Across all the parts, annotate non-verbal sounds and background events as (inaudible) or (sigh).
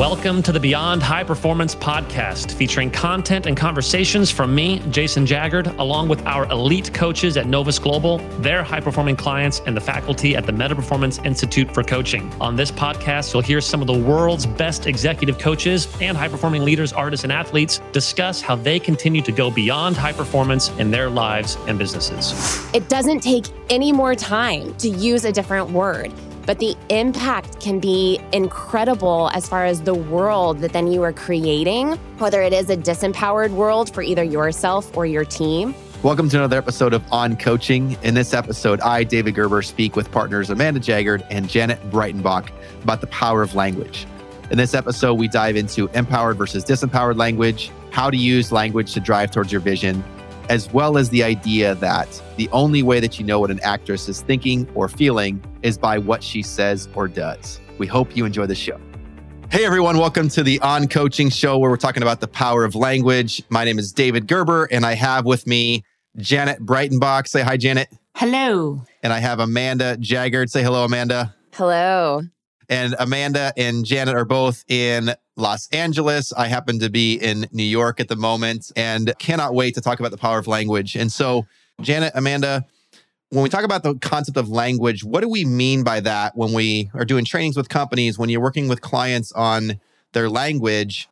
Welcome to the Beyond High Performance podcast, featuring content and conversations from me, Jason Jaggard, along with our elite coaches at Novus Global, their high performing clients, and the faculty at the Meta Performance Institute for Coaching. On this podcast, you'll hear some of the world's best executive coaches and high performing leaders, artists, and athletes discuss how they continue to go beyond high performance in their lives and businesses. It doesn't take any more time to use a different word but the impact can be incredible as far as the world that then you are creating, whether it is a disempowered world for either yourself or your team. Welcome to another episode of On Coaching. In this episode, I, David Gerber, speak with partners Amanda Jaggard and Janet Breitenbach about the power of language. In this episode, we dive into empowered versus disempowered language, how to use language to drive towards your vision, as well as the idea that the only way that you know what an actress is thinking or feeling is by what she says or does. We hope you enjoy the show. Hey everyone, welcome to the On Coaching Show where we're talking about the power of language. My name is David Gerber and I have with me Janet Breitenbach. Say hi, Janet. Hello. And I have Amanda Jaggard. Say hello, Amanda. Hello. And Amanda and Janet are both in Los Angeles. I happen to be in New York at the moment and cannot wait to talk about the power of language. And so, Janet, Amanda, when we talk about the concept of language, what do we mean by that when we are doing trainings with companies, when you're working with clients on their language?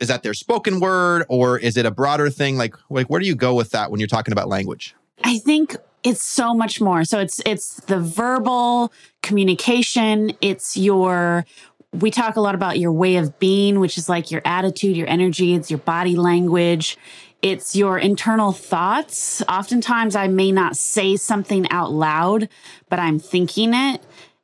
Is that their spoken word or is it a broader thing? Like, like where do you go with that when you're talking about language? I think it's so much more. So it's it's the verbal communication, it's your we talk a lot about your way of being, which is like your attitude, your energy, it's your body language, it's your internal thoughts. Oftentimes, I may not say something out loud, but I'm thinking it.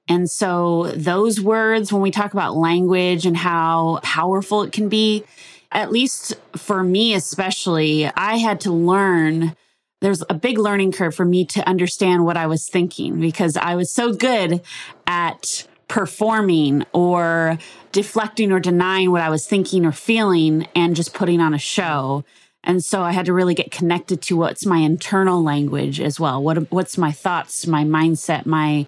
And so, those words, when we talk about language and how powerful it can be, at least for me, especially, I had to learn. There's a big learning curve for me to understand what I was thinking because I was so good at performing or deflecting or denying what I was thinking or feeling and just putting on a show. And so I had to really get connected to what's my internal language as well. What what's my thoughts, my mindset, my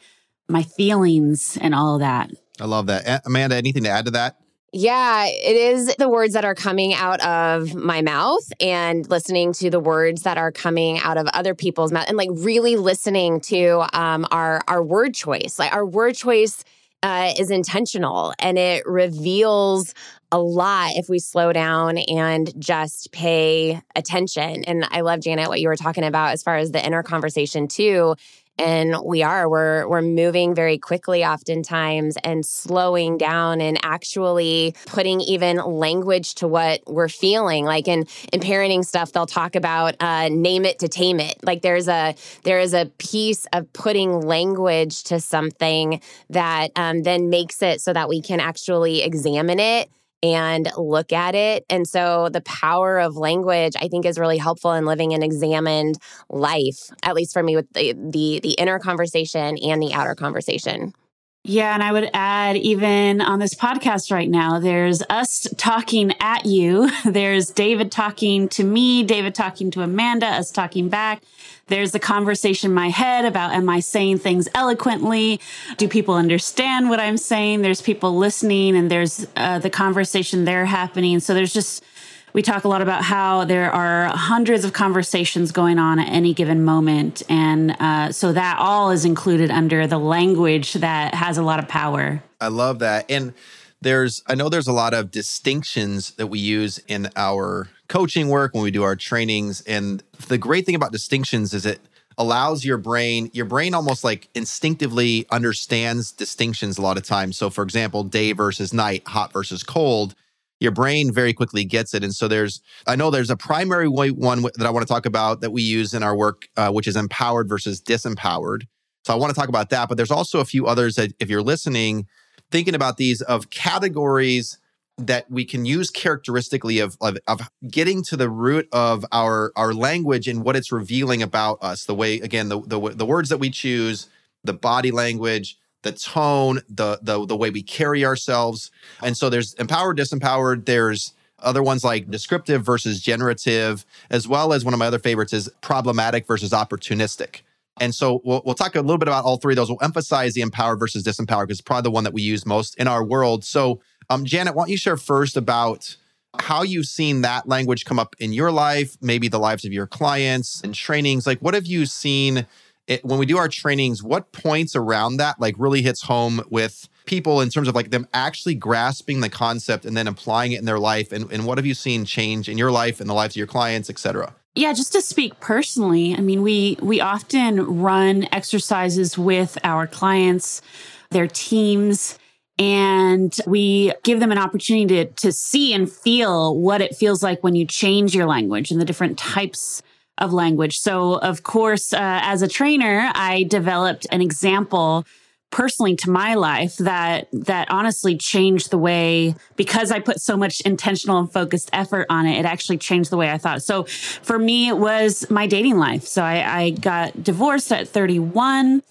my feelings and all of that. I love that. Amanda, anything to add to that? Yeah, it is the words that are coming out of my mouth and listening to the words that are coming out of other people's mouth and like really listening to um, our our word choice. Like our word choice uh, is intentional and it reveals a lot if we slow down and just pay attention. And I love Janet what you were talking about as far as the inner conversation too and we are we're we're moving very quickly oftentimes and slowing down and actually putting even language to what we're feeling like in in parenting stuff they'll talk about uh, name it to tame it. Like there's a there is a piece of putting language to something that um, then makes it so that we can actually examine it and look at it. And so the power of language, I think, is really helpful in living an examined life, at least for me with the the, the inner conversation and the outer conversation. Yeah, and I would add, even on this podcast right now, there's us talking at you. (laughs) There's David talking to me, David talking to Amanda, us talking back. There's the conversation in my head about am I saying things eloquently? Do people understand what I'm saying? There's people listening and there's uh, the conversation there happening. So there's just, we talk a lot about how there are hundreds of conversations going on at any given moment. And uh, so that all is included under the language that has a lot of power. I love that. And there's, I know there's a lot of distinctions that we use in our coaching work, when we do our trainings. And the great thing about distinctions is it allows your brain, your brain almost like instinctively understands distinctions a lot of times. So, for example, day versus night, hot versus cold, your brain very quickly gets it. And so, there's, I know there's a primary one that I want to talk about that we use in our work, uh, which is empowered versus disempowered. So, I want to talk about that. But there's also a few others that, if you're listening, thinking about these of categories that we can use characteristically of, of, of getting to the root of our our language and what it's revealing about us the way again the, the the words that we choose the body language the tone the the the way we carry ourselves. And so there's empowered disempowered. There's other ones like descriptive versus generative as well as one of my other favorites is problematic versus opportunistic. And so we'll, we'll talk a little bit about all three of those. We'll emphasize the empowered versus disempowered because it's probably the one that we use most in our world. So Um, Janet, why don't you share first about how you've seen that language come up in your life, maybe the lives of your clients and trainings? Like, what have you seen it, when we do our trainings? What points around that like really hits home with people in terms of like them actually grasping the concept and then applying it in their life? And, and what have you seen change in your life and the lives of your clients, et cetera? Yeah, just to speak personally, I mean, we we often run exercises with our clients, their teams, and we give them an opportunity to, to see and feel what it feels like when you change your language and the different types of language. So, of course, uh, as a trainer, I developed an example personally to my life that that honestly changed the way because I put so much intentional and focused effort on it. It actually changed the way I thought. So for me, it was my dating life. So I, I got divorced at 31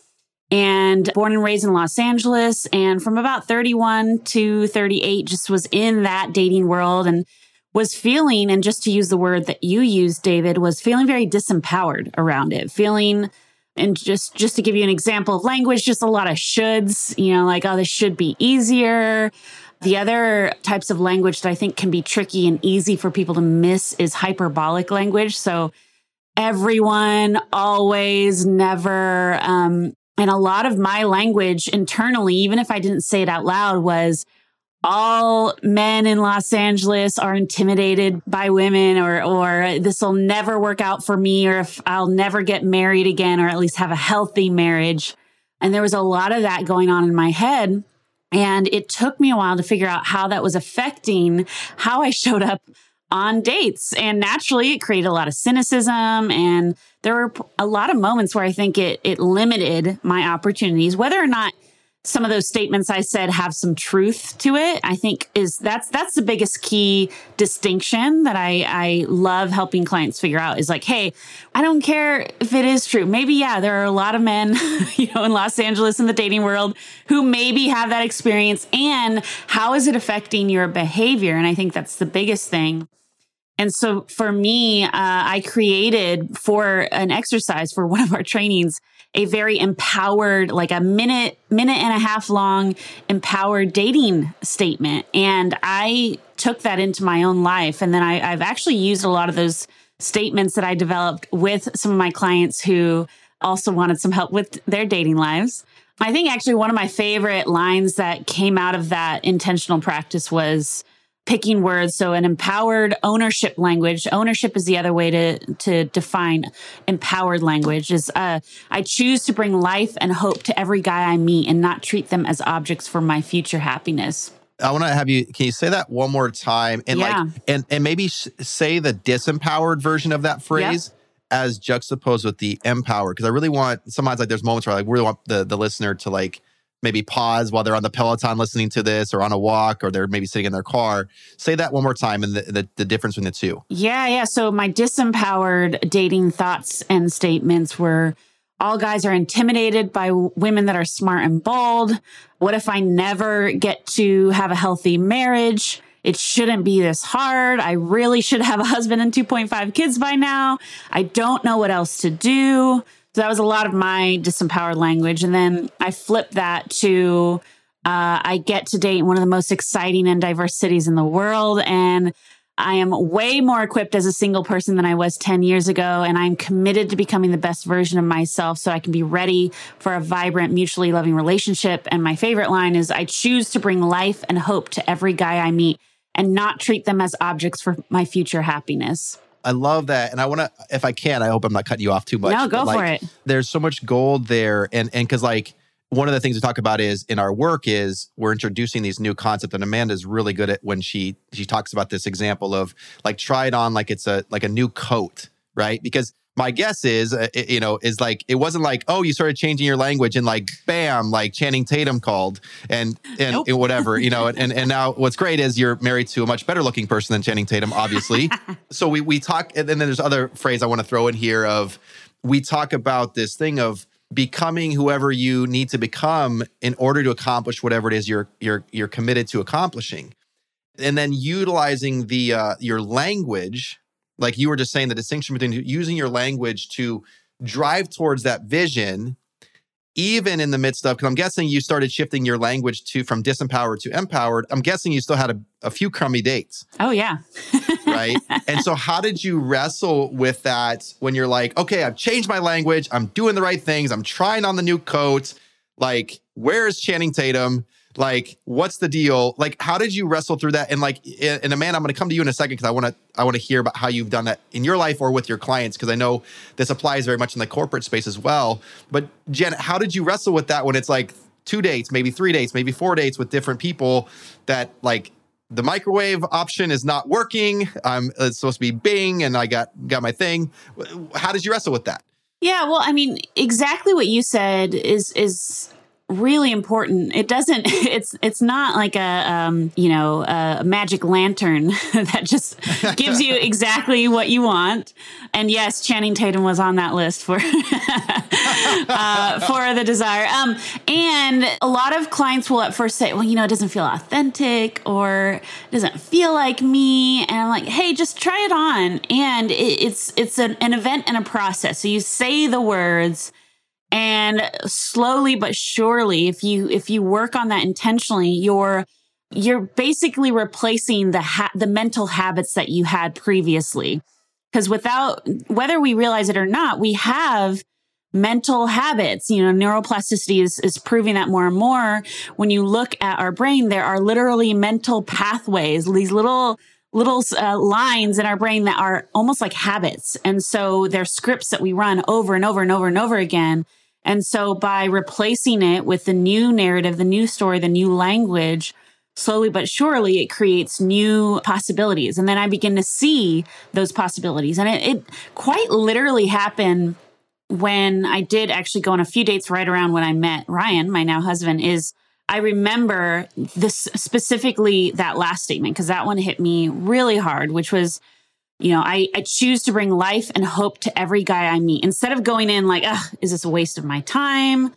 and born and raised in Los Angeles. And from about 31 to 38, just was in that dating world and was feeling, and just to use the word that you used, David, was feeling very disempowered around it, feeling and just just to give you an example of language just a lot of shoulds you know like oh this should be easier. The other types of language that i think can be tricky and easy for people to miss is hyperbolic language. So everyone always never um, and a lot of my language internally even if i didn't say it out loud was all men in Los Angeles are intimidated by women or or this will never work out for me or if I'll never get married again or at least have a healthy marriage. And there was a lot of that going on in my head and it took me a while to figure out how that was affecting how I showed up on dates. And naturally it created a lot of cynicism and there were a lot of moments where I think it it limited my opportunities whether or not some of those statements I said have some truth to it. I think is that's that's the biggest key distinction that I I love helping clients figure out is like, hey, I don't care if it is true. Maybe yeah, there are a lot of men, (laughs) you know, in Los Angeles in the dating world who maybe have that experience and how is it affecting your behavior? And I think that's the biggest thing. And so for me, uh, I created for an exercise for one of our trainings a very empowered, like a minute, minute and a half long empowered dating statement. And I took that into my own life. And then I, I've actually used a lot of those statements that I developed with some of my clients who also wanted some help with their dating lives. I think actually one of my favorite lines that came out of that intentional practice was picking words. So an empowered ownership language. Ownership is the other way to, to define empowered language is, uh, I choose to bring life and hope to every guy I meet and not treat them as objects for my future happiness. I want to have you. Can you say that one more time and yeah. like and and maybe say the disempowered version of that phrase yep. as juxtaposed with the empowered? Because I really want sometimes like there's moments where I like really want the the listener to like maybe pause while they're on the Peloton listening to this or on a walk or they're maybe sitting in their car. Say that one more time and the, the, the, difference between the two. Yeah, yeah. So my disempowered dating thoughts and statements were all guys are intimidated by women that are smart and bold. What if I never get to have a healthy marriage? It shouldn't be this hard. I really should have a husband and 2.5 kids by now. I don't know what else to do. So that was a lot of my disempowered language. And then I flipped that to uh, I get to date one of the most exciting and diverse cities in the world. And I am way more equipped as a single person than I was 10 years ago. And I'm committed to becoming the best version of myself so I can be ready for a vibrant, mutually loving relationship. And my favorite line is I choose to bring life and hope to every guy I meet and not treat them as objects for my future happiness. I love that, and I want to, if I can, I hope I'm not cutting you off too much. No, go like, for it. There's so much gold there, and and because like one of the things we talk about is in our work is we're introducing these new concepts, and Amanda's really good at when she she talks about this example of like try it on like it's a like a new coat, right? Because my guess is, uh, you know, is like it wasn't like oh you started changing your language and like bam like Channing Tatum called and and, nope. and whatever you know and and now what's great is you're married to a much better looking person than Channing Tatum obviously. (laughs) so we we talk and then there's other phrase I want to throw in here of we talk about this thing of becoming whoever you need to become in order to accomplish whatever it is you're you're you're committed to accomplishing and then utilizing the uh, your language like you were just saying the distinction between using your language to drive towards that vision even in the midst of, because I'm guessing you started shifting your language to from disempowered to empowered. I'm guessing you still had a, a few crummy dates. Oh, yeah. right. And so, how did you wrestle with that when you're like, okay, I've changed my language, I'm doing the right things, I'm trying on the new coat. Like, where is Channing Tatum? Like, what's the deal? Like, how did you wrestle through that? And like, and Amanda, I'm going to come to you in a second because I want to, I want to hear about how you've done that in your life or with your clients because I know this applies very much in the corporate space as well. But Jen, how did you wrestle with that when it's like two dates, maybe three dates, maybe four dates with different people that like the microwave option is not working. I'm uh, it's supposed to be Bing, and I got got my thing. How did you wrestle with that? Yeah, well, I mean, exactly what you said is is really important. It doesn't. (laughs) It's it's not like a um, you know a magic lantern (laughs) that just gives you exactly what you want. And yes, Channing Tatum was on that list for (laughs) uh, for the desire. Um, and a lot of clients will at first say, "Well, you know, it doesn't feel authentic or doesn't feel like me." And I'm like, "Hey, just try it on." And it, it's it's an, an event and a process. So you say the words and slowly but surely if you if you work on that intentionally you're you're basically replacing the ha- the mental habits that you had previously. Because without whether we realize it or not we have mental habits. You know neuroplasticity is is proving that more and more. When you look at our brain there are literally mental pathways these little little uh, lines in our brain that are almost like habits. And so they're scripts that we run over and over and over and over again and so by replacing it with the new narrative, the new story, the new language, slowly but surely it creates new possibilities. And then I begin to see those possibilities. And it, it quite literally happened when I did actually go on a few dates right around when I met Ryan, my now husband, is I remember this specifically that last statement because that one hit me really hard, which was you know, I, I choose to bring life and hope to every guy I meet instead of going in like, oh, is this a waste of my time?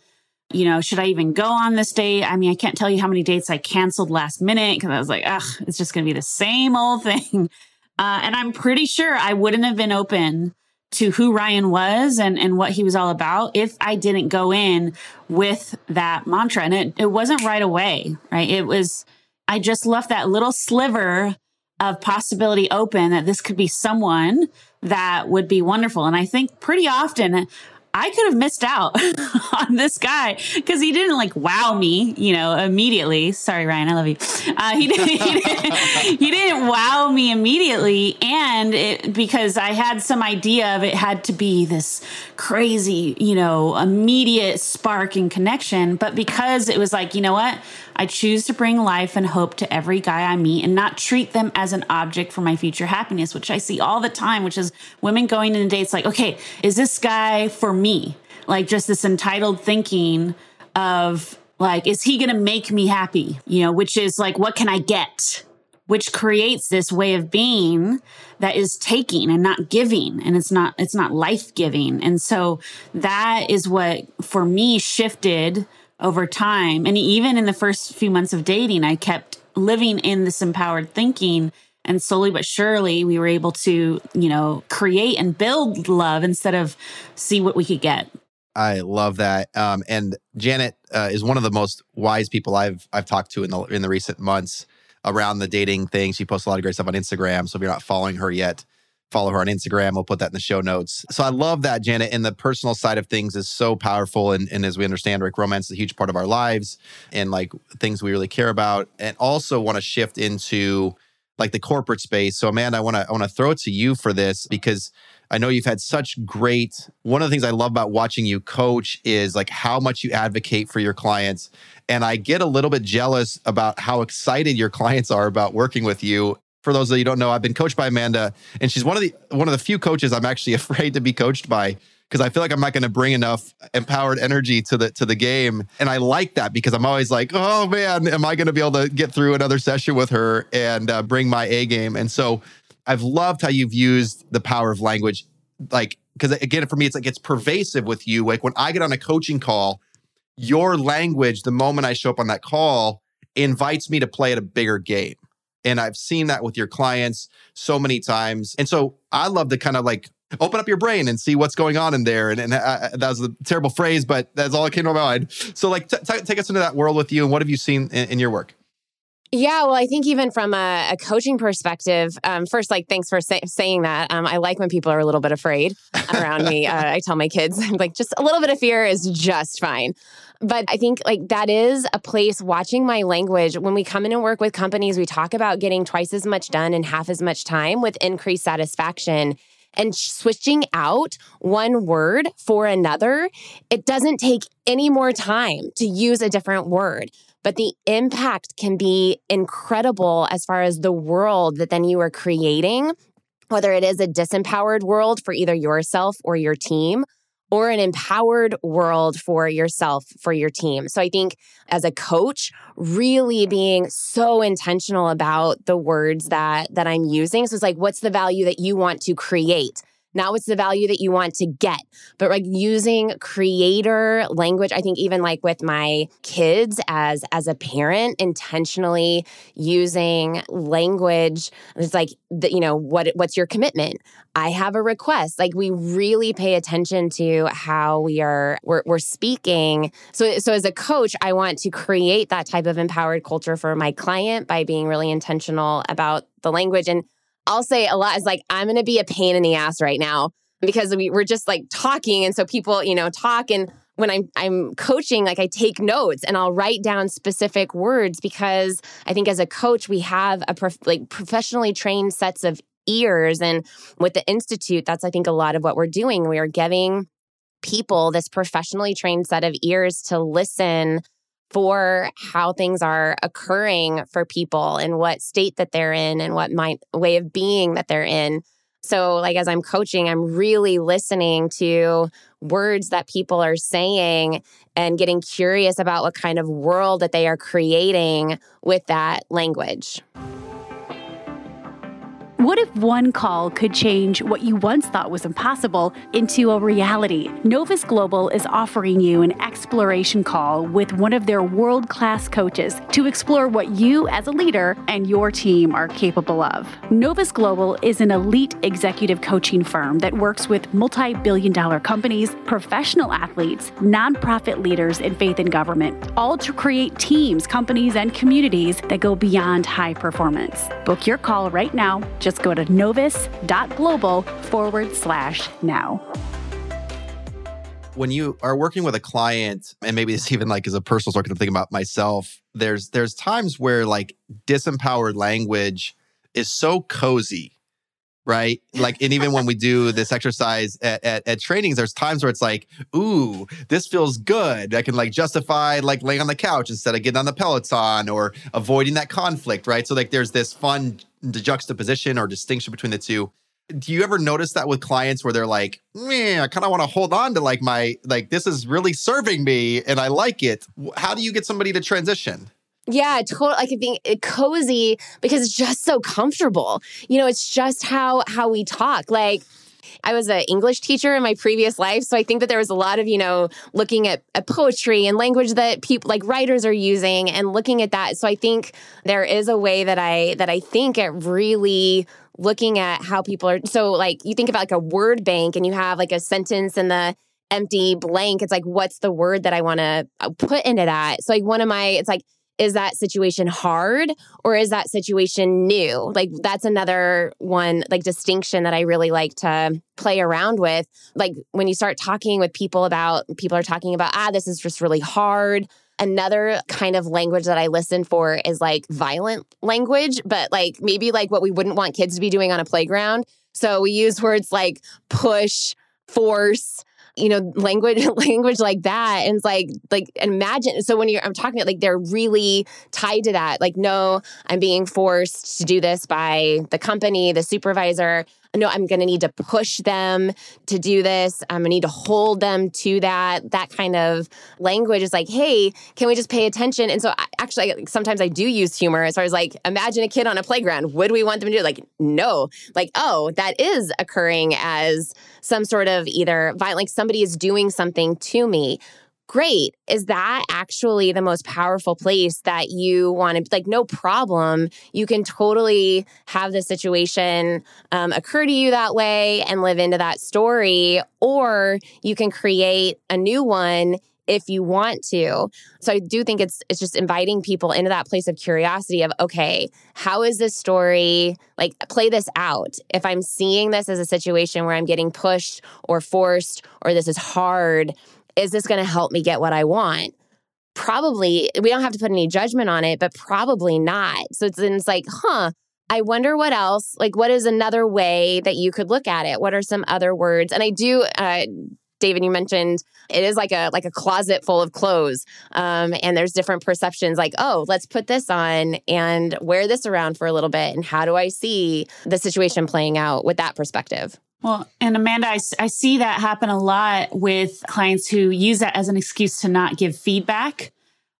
You know, should I even go on this date? I mean, I can't tell you how many dates I canceled last minute because I was like, ugh, it's just going to be the same old (laughs) thing. Uh, and I'm pretty sure I wouldn't have been open to who Ryan was and, and what he was all about if I didn't go in with that mantra. And it, it wasn't right away, right? It was, I just left that little sliver of possibility open that this could be someone that would be wonderful. And I think pretty often I could have missed out (laughs) on this guy because he didn't like wow me, you know, immediately. Sorry, Ryan, I love you. Uh, he, didn't, (laughs) he, didn't, he didn't wow me immediately. And it, because I had some idea of it had to be this crazy, you know, immediate spark and connection. But because it was like, you know what? I choose to bring life and hope to every guy I meet and not treat them as an object for my future happiness, which I see all the time, which is women going into dates like, okay, is this guy for me? Like just this entitled thinking of like, is he going to make me happy? You know, which is like, what can I get? Which creates this way of being that is taking and not giving. And it's not, it's not life giving. And so that is what for me shifted over time. And even in the first few months of dating, I kept living in this empowered thinking. And slowly but surely, we were able to, you know, create and build love instead of see what we could get. I love that. Um, and Janet uh, is one of the most wise people I've I've talked to in the in the recent months around the dating thing. She posts a lot of great stuff on Instagram. So if you're not following her yet, follow her on Instagram. We'll put that in the show notes. So I love that, Janet. And the personal side of things is so powerful. And, and as we understand, Rick, romance is a huge part of our lives and like things we really care about. And also want to shift into like the corporate space. So Amanda, I want to I want to throw it to you for this because I know you've had such great one of the things I love about watching you coach is like how much you advocate for your clients. And I get a little bit jealous about how excited your clients are about working with you for those of you don't know, I've been coached by Amanda, and she's one of the one of the few coaches I'm actually (laughs) afraid to be coached by because I feel like I'm not going to bring enough empowered energy to the to the game. And I like that because I'm always like, oh man, am I going to be able to get through another session with her and uh, bring my A game? And so I've loved how you've used the power of language, like because again, for me, it's like it's pervasive with you. Like when I get on a coaching call, your language, the moment I show up on that call, invites me to play at a bigger game. And I've seen that with your clients so many times. And so I love to kind of like open up your brain and see what's going on in there. And, and uh, that was a terrible phrase, but that's all that came to my mind. So, like, t- t- take us into that world with you, and what have you seen in, in your work? Yeah, well, I think even from a, a coaching perspective, um, first, like, thanks for say- saying that. Um, I like when people are a little bit afraid around me. Uh, I tell my kids, (laughs) like, just a little bit of fear is just fine. But I think like that is a place watching my language. When we come in and work with companies, we talk about getting twice as much done in half as much time with increased satisfaction and switching out one word for another, it doesn't take any more time to use a different word. But the impact can be incredible as far as the world that then you are creating, whether it is a disempowered world for either yourself or your team, or an empowered world for yourself, for your team. So I think as a coach, really being so intentional about the words that that I'm using. So it's like, what's the value that you want to create? Now what's the value that you want to get. But like using creator language, I think even like with my kids as as a parent, intentionally using language, it's like the, you know, what what's your commitment? I have a request. Like we really pay attention to how we are we're, we're speaking. So so as a coach, I want to create that type of empowered culture for my client by being really intentional about the language and I'll say a lot is like, I'm going to be a pain in the ass right now because we, we're just like talking. And so people, you know, talk. And when I'm, I'm coaching, like I take notes and I'll write down specific words because I think as a coach, we have a prof- like professionally trained sets of ears. And with the Institute, that's, I think, a lot of what we're doing. We are giving people this professionally trained set of ears to listen for how things are occurring for people and what state that they're in and what my way of being that they're in. So, like, as I'm coaching, I'm really listening to words that people are saying and getting curious about what kind of world that they are creating with that language. What if one call could change what you once thought was impossible into a reality? Novus Global is offering you an exploration call with one of their world class coaches to explore what you as a leader and your team are capable of. Novus Global is an elite executive coaching firm that works with multi billion dollar companies, professional athletes, nonprofit leaders, and faith in government, all to create teams, companies, and communities that go beyond high performance. Book your call right now. Just just go to novus.global forward slash now. When you are working with a client, and maybe it's even like as a personal story, I'm thinking about myself, there's there's times where like disempowered language is so cozy right? (laughs) Like, and even when we do this exercise at, at, at, trainings, there's times where it's like, ooh, this feels good. I can like justify like laying on the couch instead of getting on the Peloton or avoiding that conflict, right? So like, there's this fun juxtaposition or distinction between the two. Do you ever notice that with clients where they're like, man, I kind of want to hold on to like my, like, this is really serving me and I like it. How do you get somebody to transition? Yeah, totally. Like being eh, cozy because it's just so comfortable. You know, it's just how how we talk. Like I was an English teacher in my previous life, so I think that there was a lot of you know looking at, at poetry and language that people like writers are using and looking at that. So I think there is a way that I that I think at really looking at how people are. So like you think about like a word bank and you have like a sentence in the empty blank. It's like what's the word that I want to uh, put into that. So like one of my it's like is that situation hard or is that situation new? Like that's another one like distinction that I really like to play around with. Like when you start talking with people about people are talking about ah this is just really hard. Another kind of language that I listen for is like violent language, but like maybe like what we wouldn't want kids to be doing on a playground. So we use words like push, force, you know, language (laughs) language like that. And it's like like imagine so when you're I'm talking about like they're really tied to that. Like, no, I'm being forced to do this by the company, the supervisor no, I'm going to need to push them to do this. I'm going to need to hold them to that. That kind of language is like, hey, can we just pay attention? And so I, actually, sometimes I do use humor as far as like, imagine a kid on a playground. Would we want them to do? Like, no. Like, oh, that is occurring as some sort of either violent, like somebody is doing something to me great. Is that actually the most powerful place that you want to, like, no problem. You can totally have the situation um, occur to you that way and live into that story, or you can create a new one if you want to. So I do think it's it's just inviting people into that place of curiosity of okay, how is this story like play this out. If I'm seeing this as a situation where I'm getting pushed or forced or this is hard, is this going to help me get what I want? Probably, we don't have to put any judgment on it, but probably not. So it's, it's like, huh, I wonder what else, like, what is another way that you could look at it? What are some other words? And I do, uh, David, you mentioned it is like a like a closet full of clothes, um, and there's different perceptions. Like, oh, let's put this on and wear this around for a little bit, and how do I see the situation playing out with that perspective? Well, and Amanda, I, I see that happen a lot with clients who use that as an excuse to not give feedback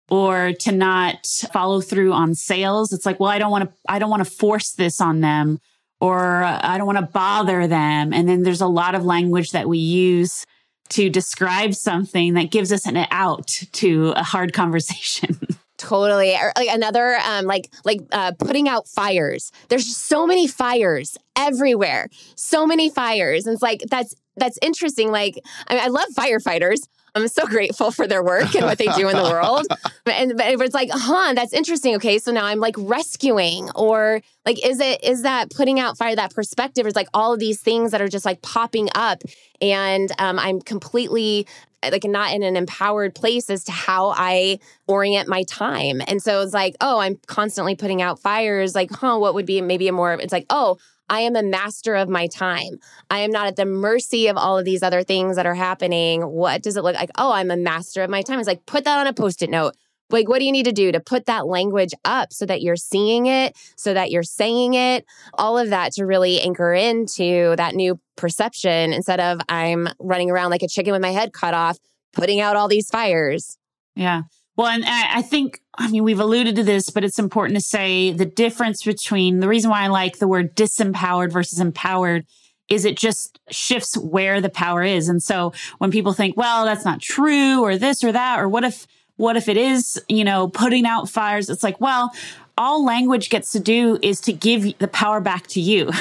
or to not follow through on sales. It's like, well, I don't want to, I don't want to force this on them or I don't want to bother them. And then there's a lot of language that we use to describe something that gives us an out to a hard (laughs) conversation. Totally. Or like another um like like uh putting out fires. There's so many fires everywhere. So many fires. And it's like that's that's interesting. Like I mean I love firefighters. I'm so grateful for their work and what they do in the world. (laughs) And but it's like, huh, that's interesting. Okay, so now I'm like rescuing, or like, is it is that putting out fire? That perspective is like all of these things that are just like popping up, and um, I'm completely like not in an empowered place as to how I orient my time. And so it's like, oh, I'm constantly putting out fires. Like, huh, what would be maybe a more? It's like, oh, I am a master of my time. I am not at the mercy of all of these other things that are happening. What does it look like? Oh, I'm a master of my time. It's like, put that on a post it note. Like, what do you need to do to put that language up so that you're seeing it, so that you're saying it? All of that to really anchor into that new perception instead of I'm running around like a chicken with my head cut off, putting out all these fires. Yeah. Well, and I think, I mean, we've alluded to this, but it's important to say the difference between the reason why I like the word disempowered versus empowered is it just shifts where the power is. And so when people think, well, that's not true or this or that, or what if, what if it is, you know, putting out fires? It's like, well, all language gets to do is to give the power back to you.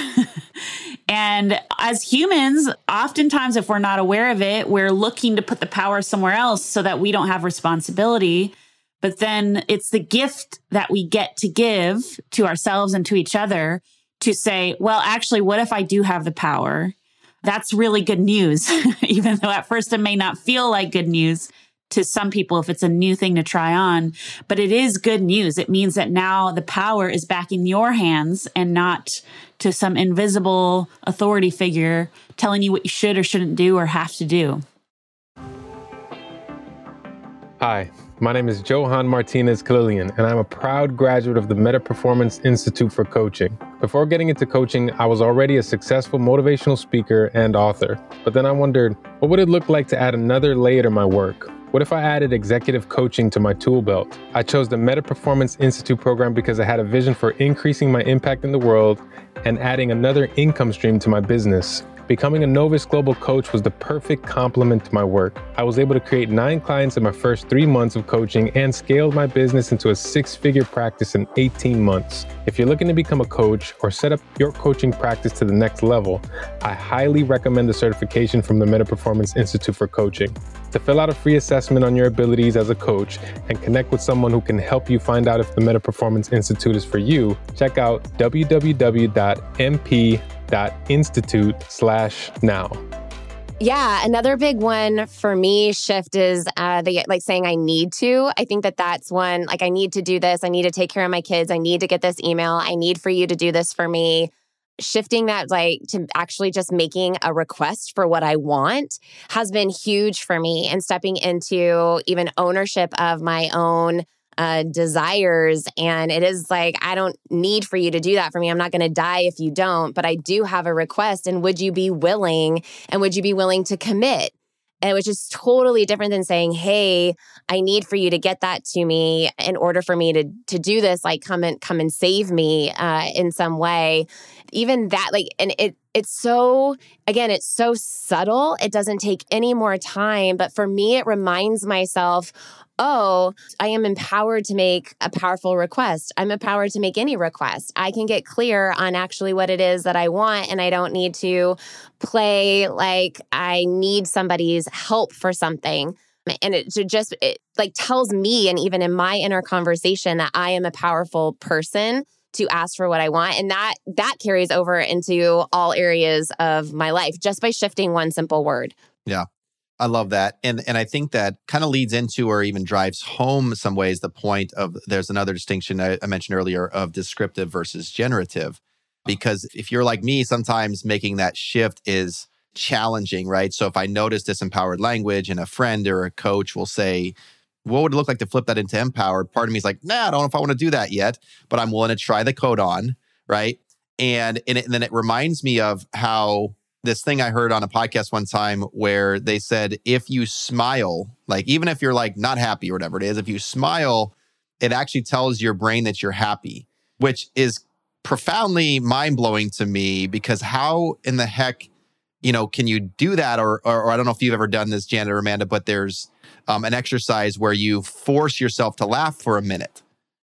(laughs) and as humans, oftentimes, if we're not aware of it, we're looking to put the power somewhere else so that we don't have responsibility. But then it's the gift that we get to give to ourselves and to each other to say, well, actually, what if I do have the power? That's really good news, (laughs) even though at first it may not feel like good news to some people if it's a new thing to try on. But it is good news. It means that now the power is back in your hands and not to some invisible authority figure telling you what you should or shouldn't do or have to do. Hi, my name is Johan Martinez Kalilian, and I'm a proud graduate of the Meta Performance Institute for Coaching. Before getting into coaching, I was already a successful motivational speaker and author. But then I wondered, what would it look like to add another layer to my work? What if I added executive coaching to my tool belt? I chose the Meta Performance Institute program because I had a vision for increasing my impact in the world and adding another income stream to my business. Becoming a Novus Global coach was the perfect complement to my work. I was able to create nine clients in my first three months of coaching and scaled my business into a six figure practice in 18 months. If you're looking to become a coach or set up your coaching practice to the next level, I highly recommend the certification from the Meta Performance Institute for Coaching. To fill out a free assessment on your abilities as a coach and connect with someone who can help you find out if the Meta Performance Institute is for you, check out www.mp.com institute slash now. Yeah, another big one for me shift is uh, the like saying I need to. I think that that's one like I need to do this. I need to take care of my kids. I need to get this email. I need for you to do this for me. Shifting that like to actually just making a request for what I want has been huge for me, and stepping into even ownership of my own uh, desires. And it is like, I don't need for you to do that for me. I'm not going to die if you don't, but I do have a request. And would you be willing? And would you be willing to commit? And which is totally different than saying, "Hey, I need for you to get that to me in order for me to to do this. Like, come and come and save me uh, in some way." Even that, like, and it it's so again, it's so subtle. It doesn't take any more time, but for me, it reminds myself oh, I am empowered to make a powerful request. I'm empowered to make any request. I can get clear on actually what it is that I want, and I don't need to play like I need somebody's help for something. And it just it like tells me, and even in my inner conversation, that I am a powerful person to ask for what I want. And that that carries over into all areas of my life just by shifting one simple word. Yeah. I love that. And and I think that kind of leads into or even drives home some ways the point of there's another distinction I, I mentioned earlier of descriptive versus generative. Uh-huh. Because if you're like me, sometimes making that shift is challenging, right? So if I notice disempowered language and a friend or a coach will say, what would it look like to flip that into empowered? Part of me is like, nah, I don't know if I want to do that yet, but I'm willing to try the code on, right? And, and, it, and then it reminds me of how this thing I heard on a podcast one time where they said if you smile, like even if you're like not happy or whatever it is, if you smile, it actually tells your brain that you're happy, which is profoundly mind blowing to me because how in the heck, you know, can you do that? Or, or, or I don't know if you've ever done this, Janet or Amanda, but there's um, an exercise where you force yourself to laugh for a minute.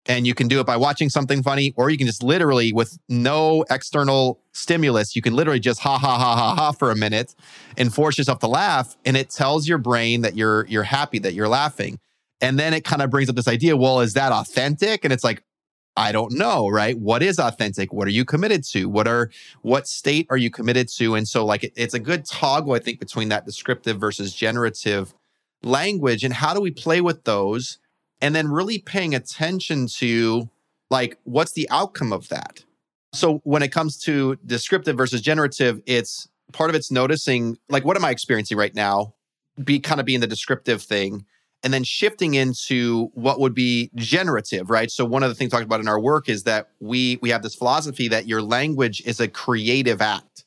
And you can do it by watching something funny, or you can just literally, with no external stimulus, you can literally just ha ha ha ha ha for a minute and force yourself to laugh. And it tells your brain that you're you're happy, that you're laughing. And then it kind of brings up this idea, well, is that authentic? And it's like, I don't know, right? What is authentic? What are you committed to? What are what state are you committed to? And so like it, it's a good toggle, I think, between that descriptive versus generative language. And how do we play with those? And then really paying attention to like what's the outcome of that? So when it comes to descriptive versus generative it's part of it's noticing like what am i experiencing right now? Be kind of being the descriptive thing and then shifting into what would be generative right? So one of the things talked about in our work is that we we have this philosophy that your language is a creative act.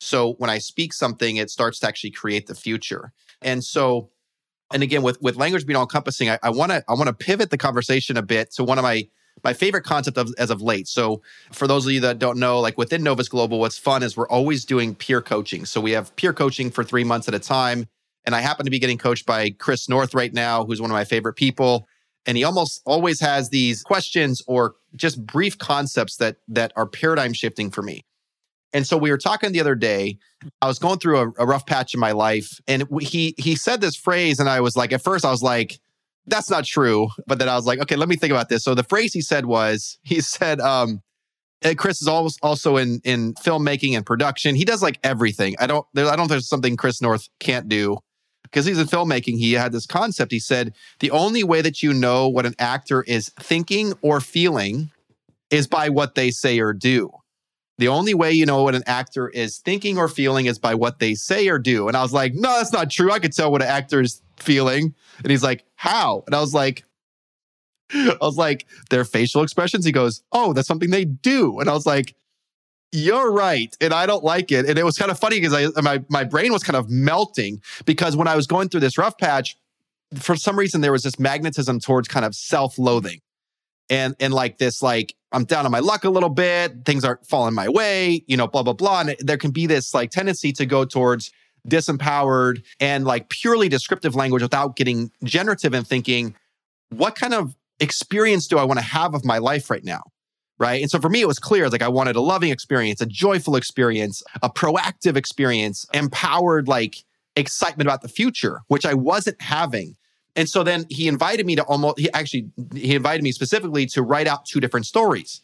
So when i speak something it starts to actually create the future. And so and again with with language being all encompassing i want to i want to pivot the conversation a bit to one of my my favorite concept of as of late. So for those of you that don't know like within novus global what's fun is we're always doing peer coaching. So we have peer coaching for three months at a time and i happen to be getting coached by chris north right now who's one of my favorite people and he almost always has these questions or just brief concepts that that are paradigm shifting for me and so we were talking the other day. I was going through a, a, rough patch in my life, and he he said this phrase, and I was like, at first I was like, "That's not true," but then I was like, "Okay, let me think about this." So the phrase he said was, (laughs) he said, um, "Chris is also in in filmmaking and production. He does like everything. I don't there, I don't think there's something Chris North can't do." Because he's in filmmaking, he had this concept. He said, The only way that you know what an actor is thinking or feeling is by what they say or do. The only way you know what an actor is thinking or feeling is by what they say or do. And I was like, no, that's not true. I could tell what an actor is feeling. And he's like, how? And I was like, (laughs) I was like, their facial expressions. He goes, oh, that's something they do. And I was like, you're right. And I don't like it. And it was kind of funny because I my, my brain was kind of melting because when I was going through this rough patch, for some reason there was this magnetism towards kind of self-loathing and and like this like i'm down on my luck a little bit. Things aren't falling my way you know blah blah blah. And there can be this like tendency to go towards disempowered and like purely descriptive language without getting generative and thinking what kind of experience do i want to have of my life right now right? And so for me it was clear like i wanted a loving experience a joyful experience a proactive experience empowered like excitement about the future which i wasn't having and so then he invited me to almost, he actually, he invited me specifically to write out two different stories.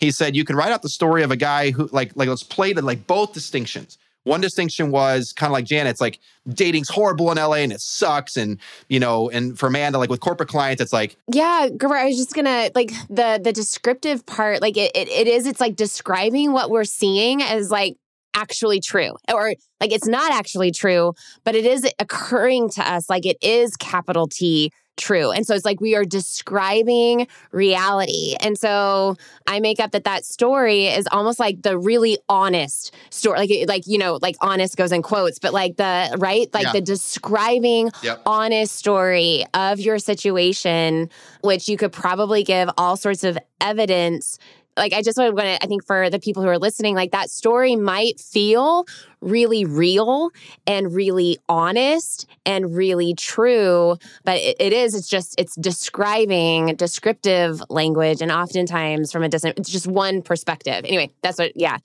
He said, you can write out the story of a guy who, like, like let's play the, like both distinctions. One distinction was kind of like Janet's, like dating's horrible in LA and it sucks. And, you know, and for Amanda, like with corporate clients, it's like. Yeah, I was just gonna like the the descriptive part, like it, it, it is, it's like describing what we're seeing as like actually true or like it's not actually true but it is occurring to us like it is capital T true. And so it's like we are describing reality. And so I make up that that story is almost like the really honest story, like like you know, like honest goes in quotes, but like the right, like Yeah. the describing Yep. honest story of your situation, which you could probably give all sorts of evidence. Like I just want to, I think for the people who are listening, like that story might feel really real and really honest and really true, but it, it is. It's just it's describing descriptive language, and oftentimes from a distant, it's just one perspective. Anyway, that's what. Yeah,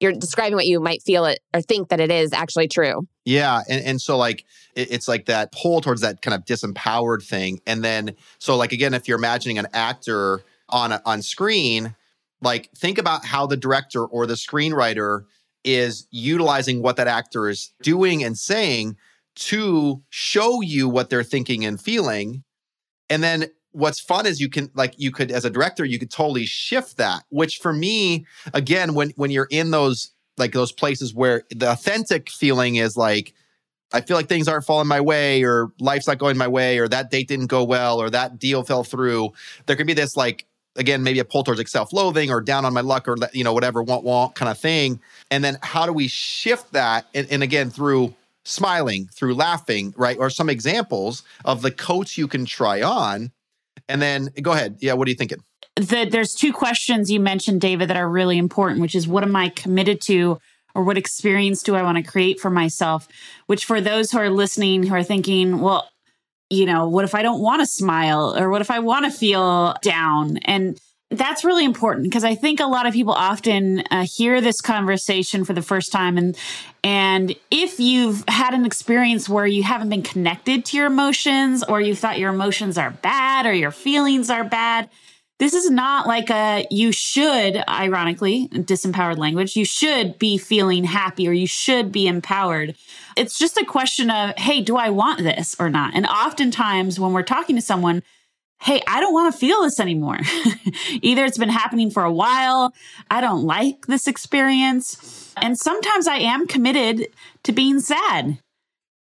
you're describing what you might feel it or think that it is actually true. Yeah, and and so like it, it's like that pull towards that kind of disempowered thing, and then so like again, if you're imagining an actor on a, on screen, like think about how the director or the screenwriter is utilizing what that actor is doing and saying to show you what they're thinking and feeling, and then what's fun is you can like you could as a director you could totally shift that which for me again when when you're in those like those places where the authentic feeling is like I feel like things aren't falling my way or life's not going my way or that date didn't go well or that deal fell through. There can be this like again maybe a pull towards like self-loathing or down on my luck or you know whatever want want kind of thing. And then how do we shift that and, and again through smiling, through laughing, right? Or some examples of the coats you can try on. And then go ahead. Yeah, what are you thinking? the, there's two questions you mentioned, David, that are really important, which is what am I committed to or what experience do I want to create for myself? Which, for those who are listening, who are thinking, well, you know, what if I don't want to smile or what if I want to feel down? And that's really important because I think a lot of people often uh, hear this conversation for the first time, and and if you've had an experience where you haven't been connected to your emotions, or you thought your emotions are bad, or your feelings are bad, this is not like a you should, ironically, disempowered language, you should be feeling happy or you should be empowered. It's just a question of, hey, do I want this or not? And oftentimes when we're talking to someone, hey, I don't want to feel this anymore. (laughs) Either it's been happening for a while, I don't like this experience. And sometimes I am committed to being sad.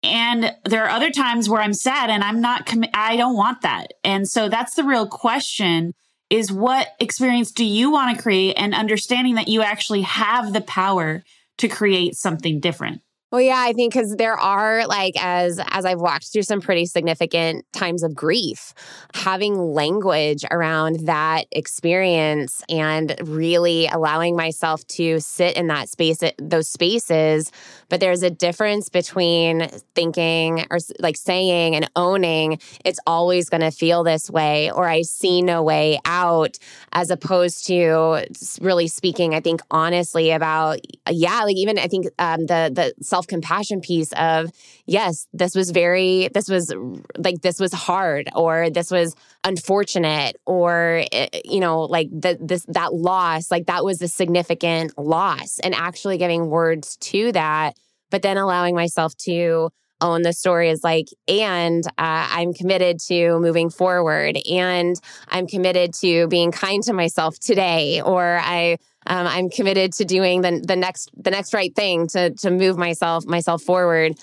And there are other times where I'm sad and I'm not commi- I don't want that. And so that's the real question is what experience do you want to create and understanding that you actually have the power to create something different. Well, yeah, I think because there are like as as I've walked through some pretty significant times of grief, having language around that experience and really allowing myself to sit in that space, those spaces. But there's a difference between thinking or like saying and owning it's always going to feel this way, or I see no way out, as opposed to really speaking. I think honestly about yeah, like even I think um, the the self compassion piece of yes this was very this was like this was hard or this was unfortunate or eh, you know like the, this that loss like that was a significant loss and actually giving words to that but then allowing myself to own the story is like and uh, i'm committed to moving forward and i'm committed to being kind to myself today or i um, I'm committed to doing the the next the next right thing to to move myself myself forward.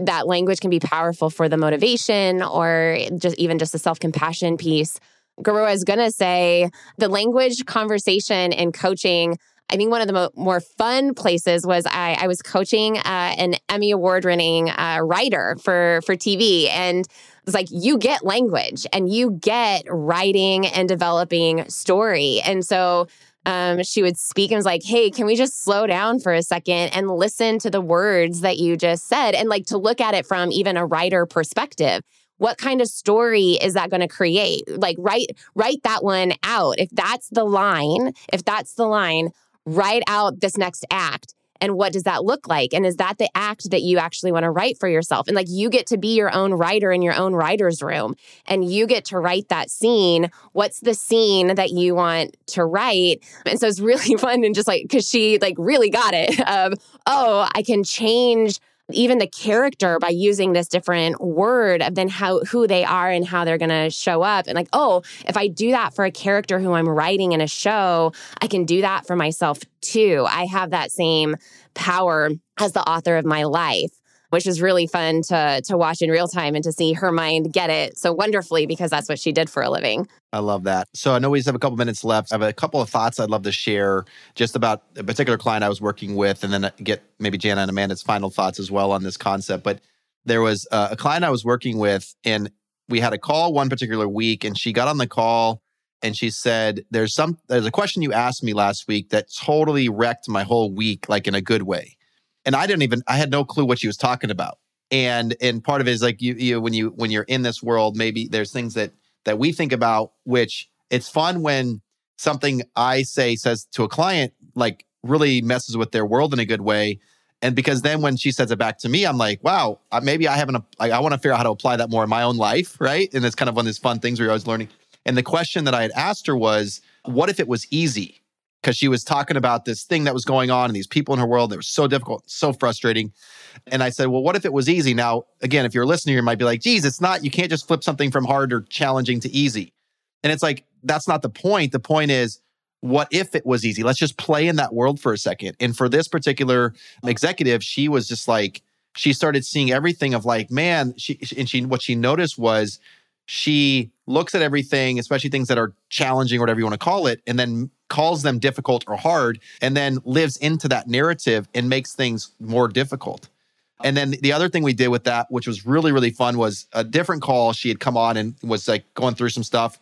That language can be powerful for the motivation or just even just the self compassion piece. Guru is gonna say the language conversation and coaching. I think one of the mo- more fun places was I, I was coaching uh, an Emmy award winning uh, writer for for TV and it's like you get language and you get writing and developing story and so um, she would speak and was like, Hey, can we just slow down for a second and listen to the words that you just said? And like to look at it from even a writer perspective. What kind of story is that going to create? Like, write, write that one out. If that's the line, if that's the line, write out this next act. And what does that look like? And is that the act that you actually want to write for yourself? And like you get to be your own writer in your own writer's room and you get to write that scene. What's the scene that you want to write? And so it's really (laughs) fun and just like, cause she like really got it (laughs) of, oh, I can change even the character by using this different word of then how who they are and how they're going to show up. And like oh if i do that for a character who i'm writing in a show i can do that for myself too. I have that same power as the author of my life which is really fun to to watch in real time and to see her mind get it so wonderfully because that's what she did for a living. I love that. So I know we just have a couple minutes left. I have a couple of thoughts I'd love to share just about a particular client I was working with, and then get maybe Janet and Amanda's final thoughts as well on this concept. But there was uh, a client I was working with, and we had a call one particular week, and she got on the call and she said, "There's some there's a question you asked me last week that totally wrecked my whole week, like in a good way." And I didn't even I had no clue what she was talking about. And and part of it is like you you when you when you're in this world, maybe there's things that that we think about, which it's fun when something I say says to a client like really messes with their world in a good way. And because then when she says it back to me, I'm like, wow, maybe I haven't, I, I want to figure out how to apply that more in my own life. Right. And it's kind of one of these fun things where you're always learning. And the question that I had asked her was, what if it was easy? Because she was talking about this thing that was going on and these people in her world that was so difficult, so frustrating. And I said, well, what if it was easy? Now, again, if you're listening, you might be like, geez, it's not, you can't just flip something from hard or challenging to easy. And it's like, that's not the point. The point is, what if it was easy? Let's just play in that world for a second. And for this particular executive, she was just like, she started seeing everything of like, man, she and she what she noticed was she looks at everything, especially things that are challenging whatever you want to call it, and then calls them difficult or hard, and then lives into that narrative and makes things more difficult. And then the other thing we did with that, which was really, really fun, was a different call. She had come on and was like going through some stuff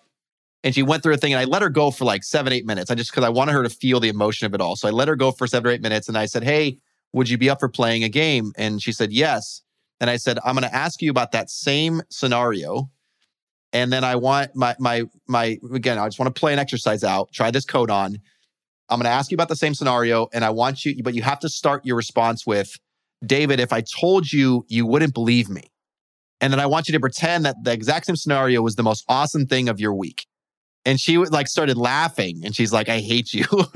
and she went through a thing and I let her go for like seven, eight minutes. I just because I wanted her to feel the emotion of it all. So I let her go for seven or eight minutes and I said, Hey, would you be up for playing a game? And she said, Yes. And I said, I'm going to ask you about that same scenario. And then I want my, my, my, again, I just want to play an exercise out, try this code on. I'm going to ask you about the same scenario and I want you, but you have to start your response with, David, if I told you, you wouldn't believe me. And then I want you to pretend that the exact same scenario was the most awesome thing of your week and she like started laughing and she's like i hate you (laughs)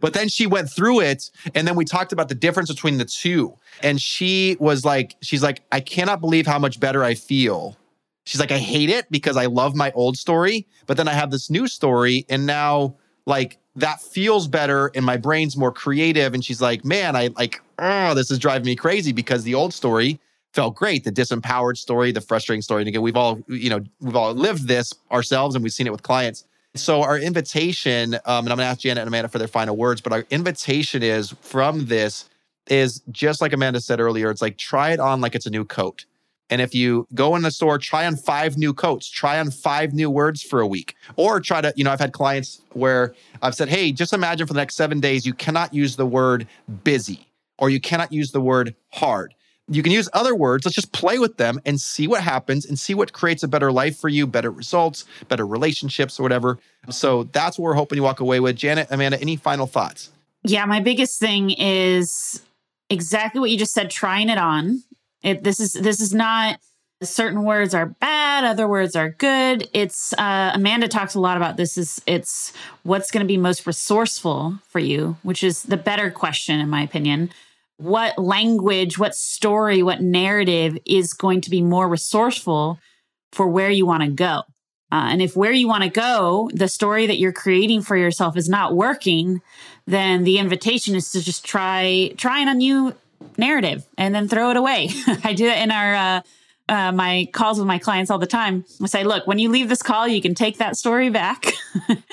but then she went through it and then we talked about the difference between the two and she was like she's like i cannot believe how much better i feel she's like i hate it because i love my old story but then i have this new story and now like that feels better and my brain's more creative and she's like man i like oh this is driving me crazy because the old story felt great. The disempowered story, the frustrating story. And again, we've all, you know, we've all lived this ourselves and we've seen it with clients. So our invitation, um, and I'm gonna ask Janet and Amanda for their final words, but our invitation is from this is just like Amanda said earlier, it's like try it on like it's a new coat. And if you go in the store, try on five new coats, try on five new words for a week, or try to, you know, I've had clients where I've said, hey, just imagine for the next seven days, you cannot use the word busy or you cannot use the word hard you can use other words. Let's just play with them and see what happens and see what creates a better life for you, better results, better relationships, or whatever. So that's what we're hoping you walk away with. Janet, Amanda, any final thoughts? Yeah, my biggest thing is exactly what you just said, trying it on. It, this is this is not certain words are bad, other words are good. It's uh, Amanda talks a lot about this. Is it's what's going to be most resourceful for you, which is the better question in my opinion what language, what story, what narrative is going to be more resourceful for where you want to go. Uh, and if where you want to go, the story that you're creating for yourself is not working, then the invitation is to just try trying a new narrative and then throw it away. (laughs) I do that in our uh, uh, my calls with my clients all the time. I say, look, when you leave this call, you can take that story back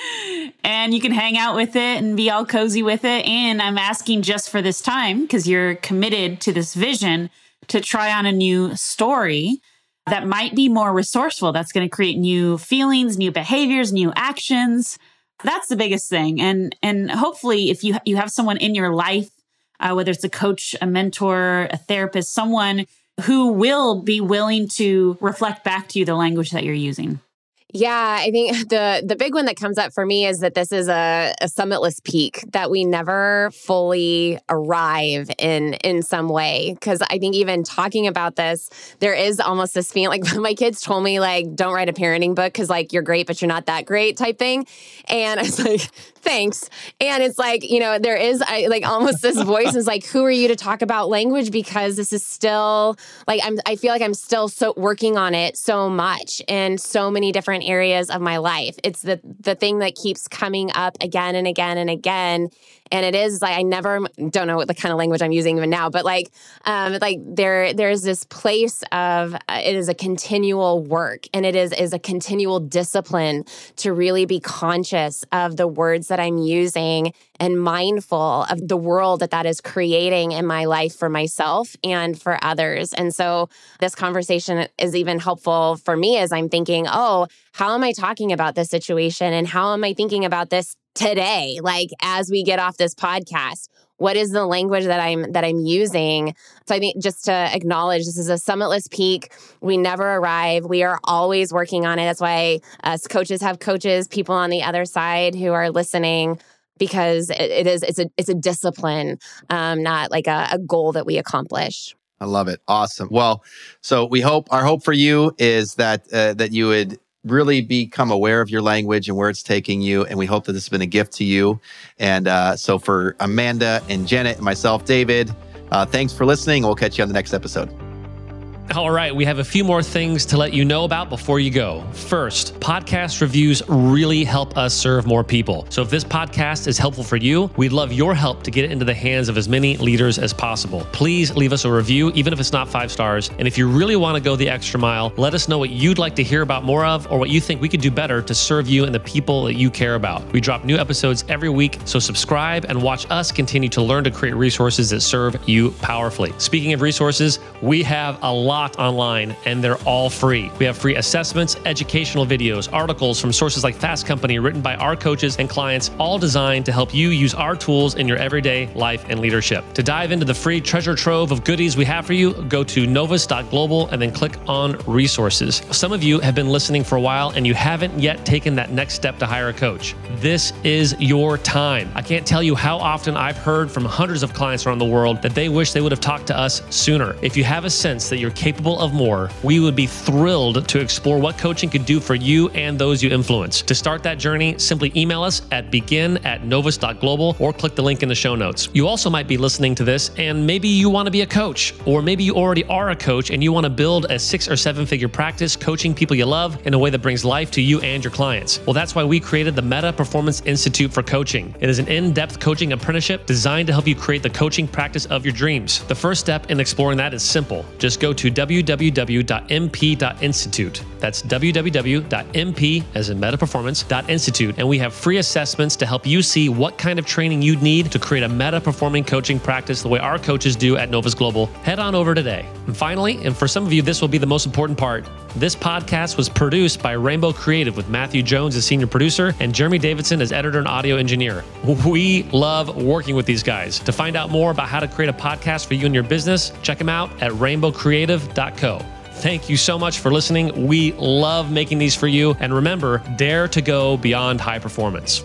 (laughs) and you can hang out with it and be all cozy with it. And I'm asking just for this time because you're committed to this vision to try on a new story that might be more resourceful. That's going to create new feelings, new behaviors, new actions. That's the biggest thing. And and hopefully, if you you have someone in your life, uh, whether it's a coach, a mentor, a therapist, someone who will be willing to reflect back to you the language that you're using. Yeah, I think (laughs) the the big one that comes up for me is that this is a, a summitless peak that we never fully arrive in in some way. Because I think even talking about this, there is almost this feeling (laughs) like my kids told me like, don't write a parenting book because like you're great but you're not that great type thing, and (laughs) I was like, thanks. And it's like you know there is I, like almost this voice is like, who are you to talk about language because this is still like I'm I feel like I'm still so working on it so much in so many different different areas of my life. It's the the thing that keeps coming up again and again and again. And it is like I never don't know what the kind of language I'm using even now, but like um, like there there's this place of uh, it is a continual work and it is is a continual discipline to really be conscious of the words that I'm using and mindful of the world that that is creating in my life for myself and for others. And so this conversation is even helpful for me as I'm thinking, oh, how am I talking about this situation and how am I thinking about this today like as we get off this podcast what is the language that i'm that i'm using? So i think just to acknowledge this is a summitless peak. We never arrive. We are always working on it. That's why us coaches have coaches people on the other side who are listening because it, it is it's a it's a discipline um, not like a, a goal that we accomplish. I love it. Awesome. Well, so we hope our hope for you is that uh, that you would really become aware of your language and where it's taking you. And we hope that this has been a gift to you. And uh, so for Amanda and Janet and myself, David, uh, thanks for listening. We'll catch you on the next episode. All right, we have a few more things to let you know about before you go. First, podcast reviews really help us serve more people. So if this podcast is helpful for you, we'd love your help to get it into the hands of as many leaders as possible. Please leave us a review, even if it's not five stars. And if you really want to go the extra mile, let us know what you'd like to hear about more of or what you think we could do better to serve you and the people that you care about. We drop new episodes every week, so subscribe and watch us continue to learn to create resources that serve you powerfully. Speaking of resources, we have a lot lot online, and they're all free. We have free assessments, educational videos, articles from sources like Fast Company written by our coaches and clients, all designed to help you use our tools in your everyday life and leadership. To dive into the free treasure trove of goodies we have for you, go to novus.global and then click on resources. Some of you have been listening for a while and you haven't yet taken that next step to hire a coach. This is your time. I can't tell you how often I've heard from hundreds of clients around the world that they wish they would have talked to us sooner. If you have a sense that you're capable capable of more, we would be thrilled to explore what coaching could do for you and those you influence. To start that journey, simply email us at begin at novus.global or click the link in the show notes. You also might be listening to this and maybe you want to be a coach, or maybe you already are a coach and you want to build a six or seven figure practice coaching people you love in a way that brings life to you and your clients. Well, that's why we created the Meta Performance Institute for Coaching. It is an in depth coaching apprenticeship designed to help you create the coaching practice of your dreams. The first step in exploring that is simple. Just go to www.mp.institute. That's www.mp, as in meta performance.institute. And we have free assessments to help you see what kind of training you'd need to create a meta performing coaching practice the way our coaches do at Novus Global. Head on over today. And finally, and for some of you, this will be the most important part this podcast was produced by Rainbow Creative with Matthew Jones as senior producer and Jeremy Davidson as editor and audio engineer. We love working with these guys. To find out more about how to create a podcast for you and your business, check them out at rainbowcreative.co. Thank you so much for listening. We love making these for you. And remember, dare to go beyond high performance.